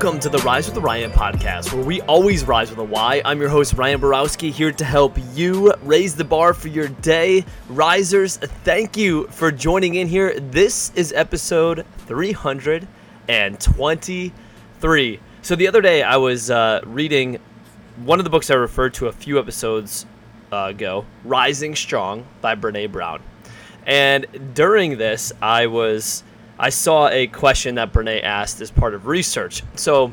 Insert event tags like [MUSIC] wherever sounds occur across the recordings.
Welcome to the Rise with the Ryan podcast, where we always rise with a Y. I'm your host, Ryan Borowski, here to help you raise the bar for your day. Risers, thank you for joining in here. This is episode 323. So, the other day, I was uh, reading one of the books I referred to a few episodes uh, ago, Rising Strong by Brene Brown. And during this, I was I saw a question that Brene asked as part of research. So,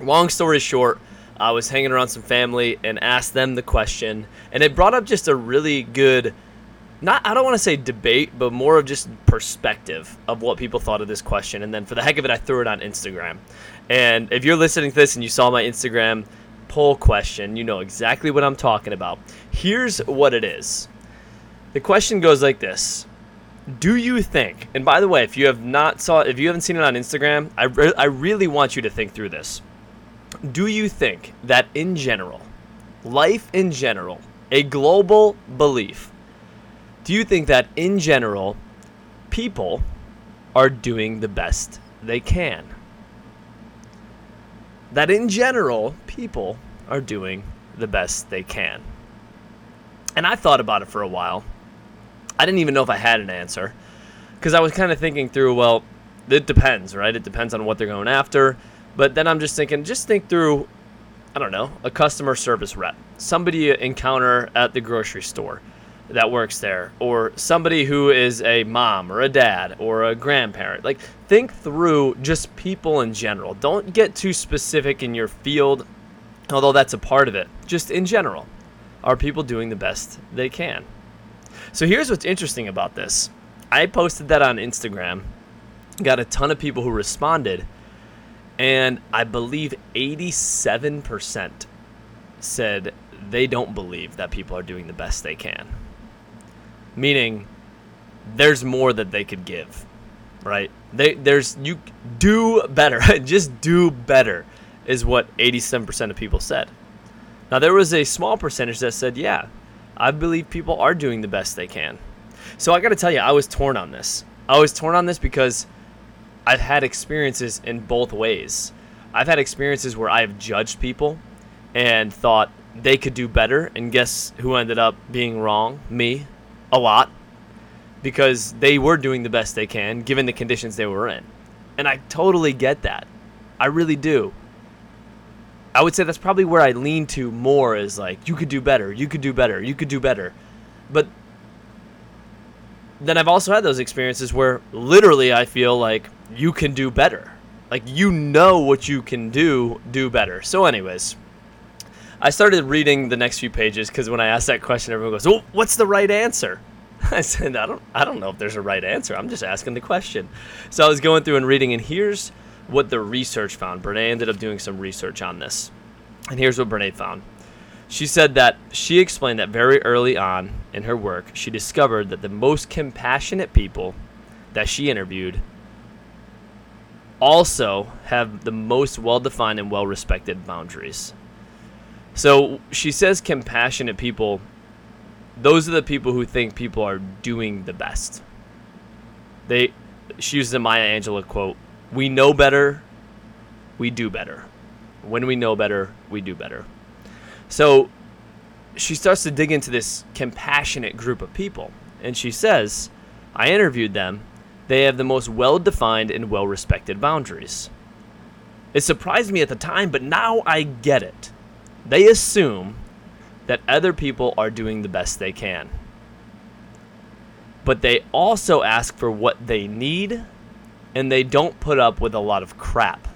long story short, I was hanging around some family and asked them the question, and it brought up just a really good not I don't want to say debate, but more of just perspective of what people thought of this question. And then for the heck of it, I threw it on Instagram. And if you're listening to this and you saw my Instagram poll question, you know exactly what I'm talking about. Here's what it is. The question goes like this do you think and by the way if you have not saw if you haven't seen it on instagram i, re- I really want you to think through this. Do you think that in general life in general a global belief do you think that in general people are doing the best they can? That in general people are doing the best they can. And i thought about it for a while I didn't even know if I had an answer because I was kind of thinking through, well, it depends, right? It depends on what they're going after. But then I'm just thinking, just think through, I don't know, a customer service rep, somebody you encounter at the grocery store that works there, or somebody who is a mom or a dad or a grandparent. Like, think through just people in general. Don't get too specific in your field, although that's a part of it. Just in general, are people doing the best they can? So here's what's interesting about this. I posted that on Instagram, got a ton of people who responded, and I believe 87% said they don't believe that people are doing the best they can. Meaning, there's more that they could give, right? They there's you do better, [LAUGHS] just do better, is what 87% of people said. Now there was a small percentage that said, yeah, I believe people are doing the best they can. So I got to tell you, I was torn on this. I was torn on this because I've had experiences in both ways. I've had experiences where I have judged people and thought they could do better, and guess who ended up being wrong? Me, a lot, because they were doing the best they can given the conditions they were in. And I totally get that. I really do. I would say that's probably where I lean to more is like you could do better, you could do better, you could do better. But then I've also had those experiences where literally I feel like you can do better. Like you know what you can do, do better. So anyways, I started reading the next few pages cuz when I asked that question everyone goes, "Oh, what's the right answer?" [LAUGHS] I said, "I don't I don't know if there's a right answer. I'm just asking the question." So I was going through and reading and here's what the research found. Brene ended up doing some research on this. And here's what Brene found. She said that she explained that very early on in her work, she discovered that the most compassionate people that she interviewed also have the most well defined and well respected boundaries. So she says compassionate people, those are the people who think people are doing the best. They, she uses a Maya Angelou quote we know better, we do better. When we know better, we do better. So she starts to dig into this compassionate group of people. And she says, I interviewed them. They have the most well defined and well respected boundaries. It surprised me at the time, but now I get it. They assume that other people are doing the best they can. But they also ask for what they need and they don't put up with a lot of crap.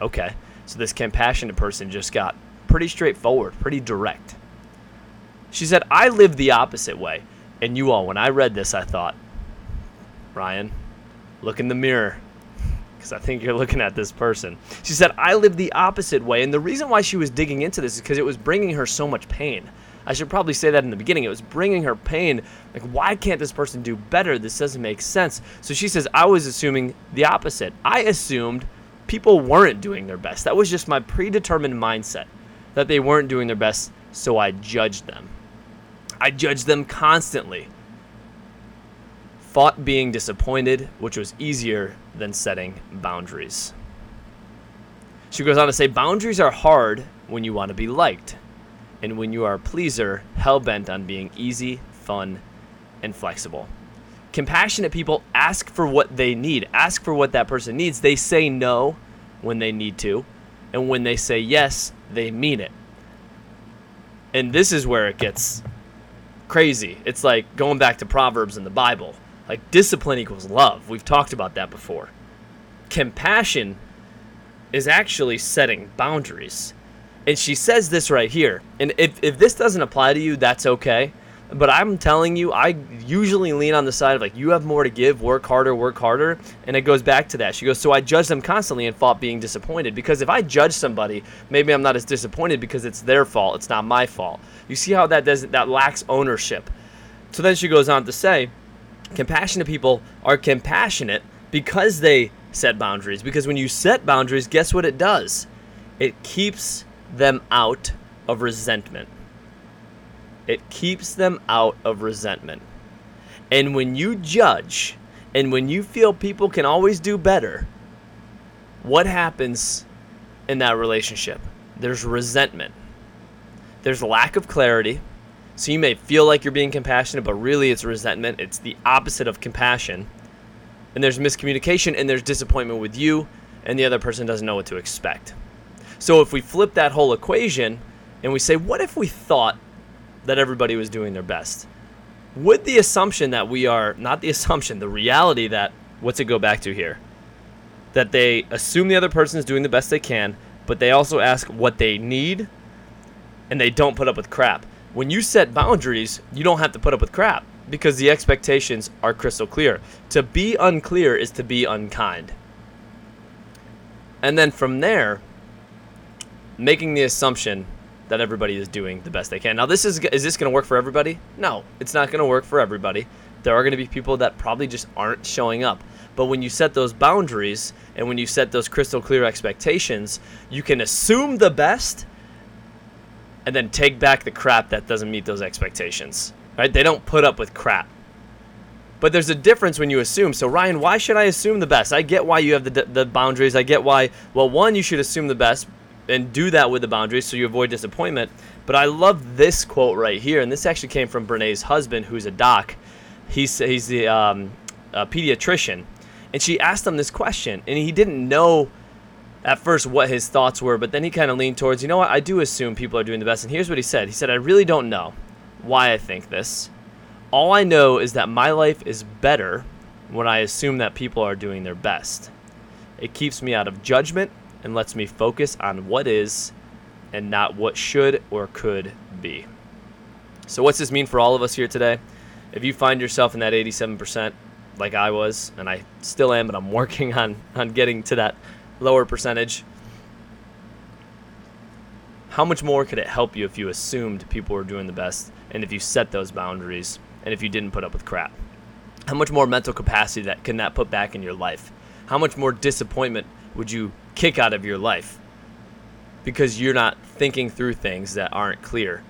Okay, so this compassionate person just got pretty straightforward, pretty direct. She said, I live the opposite way. And you all, when I read this, I thought, Ryan, look in the mirror. Because I think you're looking at this person. She said, I live the opposite way. And the reason why she was digging into this is because it was bringing her so much pain. I should probably say that in the beginning. It was bringing her pain. Like, why can't this person do better? This doesn't make sense. So she says, I was assuming the opposite. I assumed people weren't doing their best. That was just my predetermined mindset that they weren't doing their best, so I judged them. I judged them constantly. Fought being disappointed, which was easier than setting boundaries. She goes on to say boundaries are hard when you want to be liked, and when you are a pleaser, hell bent on being easy, fun, and flexible. Compassionate people ask for what they need, ask for what that person needs. They say no when they need to, and when they say yes, they mean it. And this is where it gets crazy. It's like going back to Proverbs in the Bible. Like discipline equals love. We've talked about that before. Compassion is actually setting boundaries. And she says this right here. And if, if this doesn't apply to you, that's okay. But I'm telling you, I usually lean on the side of like, you have more to give, work harder, work harder. And it goes back to that. She goes, So I judge them constantly and fought being disappointed. Because if I judge somebody, maybe I'm not as disappointed because it's their fault. It's not my fault. You see how that doesn't that lacks ownership. So then she goes on to say, compassionate people are compassionate because they set boundaries. Because when you set boundaries, guess what it does? It keeps them out of resentment. It keeps them out of resentment. And when you judge and when you feel people can always do better, what happens in that relationship? There's resentment. There's lack of clarity. So you may feel like you're being compassionate, but really it's resentment. It's the opposite of compassion. And there's miscommunication and there's disappointment with you, and the other person doesn't know what to expect. So if we flip that whole equation and we say, what if we thought that everybody was doing their best? With the assumption that we are, not the [LAUGHS] assumption, the reality that, what's it go back to here? That they assume the other person is doing the best they can, but they also ask what they need and they don't put up with crap. When you set boundaries, you don't have to put up with crap because the expectations are crystal clear. To be unclear is to be unkind. And then from there, making the assumption that everybody is doing the best they can. Now, this is is this going to work for everybody? No, it's not going to work for everybody. There are going to be people that probably just aren't showing up. But when you set those boundaries and when you set those crystal clear expectations, you can assume the best and then take back the crap that doesn't meet those expectations. Right? They don't put up with crap. But there's a difference when you assume. So Ryan, why should I assume the best? I get why you have the the boundaries. I get why. Well, one, you should assume the best and do that with the boundaries so you avoid disappointment. But I love this quote right here, and this actually came from Brene's husband, who's a doc. He's he's the um, pediatrician, and she asked him this question, and he didn't know at first what his thoughts were, but then he kind of leaned towards, you know what, I do assume people are doing the best. And here's what he said: He said, I really don't know why I think this. All I know is that my life is better when I assume that people are doing their best. It keeps me out of judgment and lets me focus on what is and not what should or could be. So, what's this mean for all of us here today? If you find yourself in that 87%, like I was, and I still am, but I'm [LAUGHS] working on, on getting to that lower percentage, how much more could it help you if you assumed people were doing the best and if you set those boundaries and if you didn't put up with crap? How much more mental capacity that can that put back in your life? How much more disappointment would you kick out of your life because you're not thinking through things that aren't clear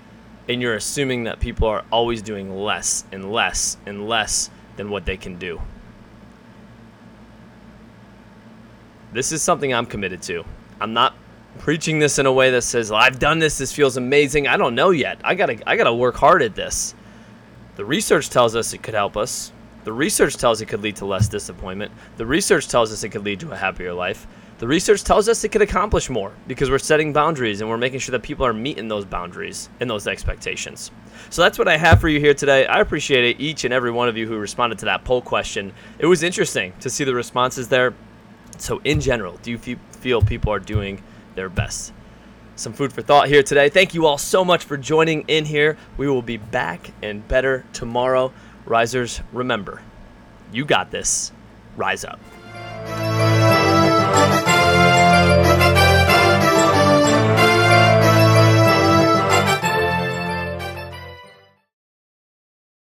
and you're assuming that people are always doing less and less and less than what they can do. This is something I'm committed to. I'm not preaching this in a way that says, "I've done this, this feels amazing." I don't know yet. I got to I got to work hard at this. The research tells us it could help us. The research tells it could lead to less disappointment. The research tells us it could lead to a happier life the research tells us it could accomplish more because we're setting boundaries and we're making sure that people are meeting those boundaries and those expectations. So that's what I have for you here today. I appreciate it, each and every one of you who responded to that poll question. It was interesting to see the responses there. So, in general, do you feel people are doing their best? Some food for thought here today. Thank you all so much for joining in here. We will be back and better tomorrow. Risers, remember, you got this. Rise up.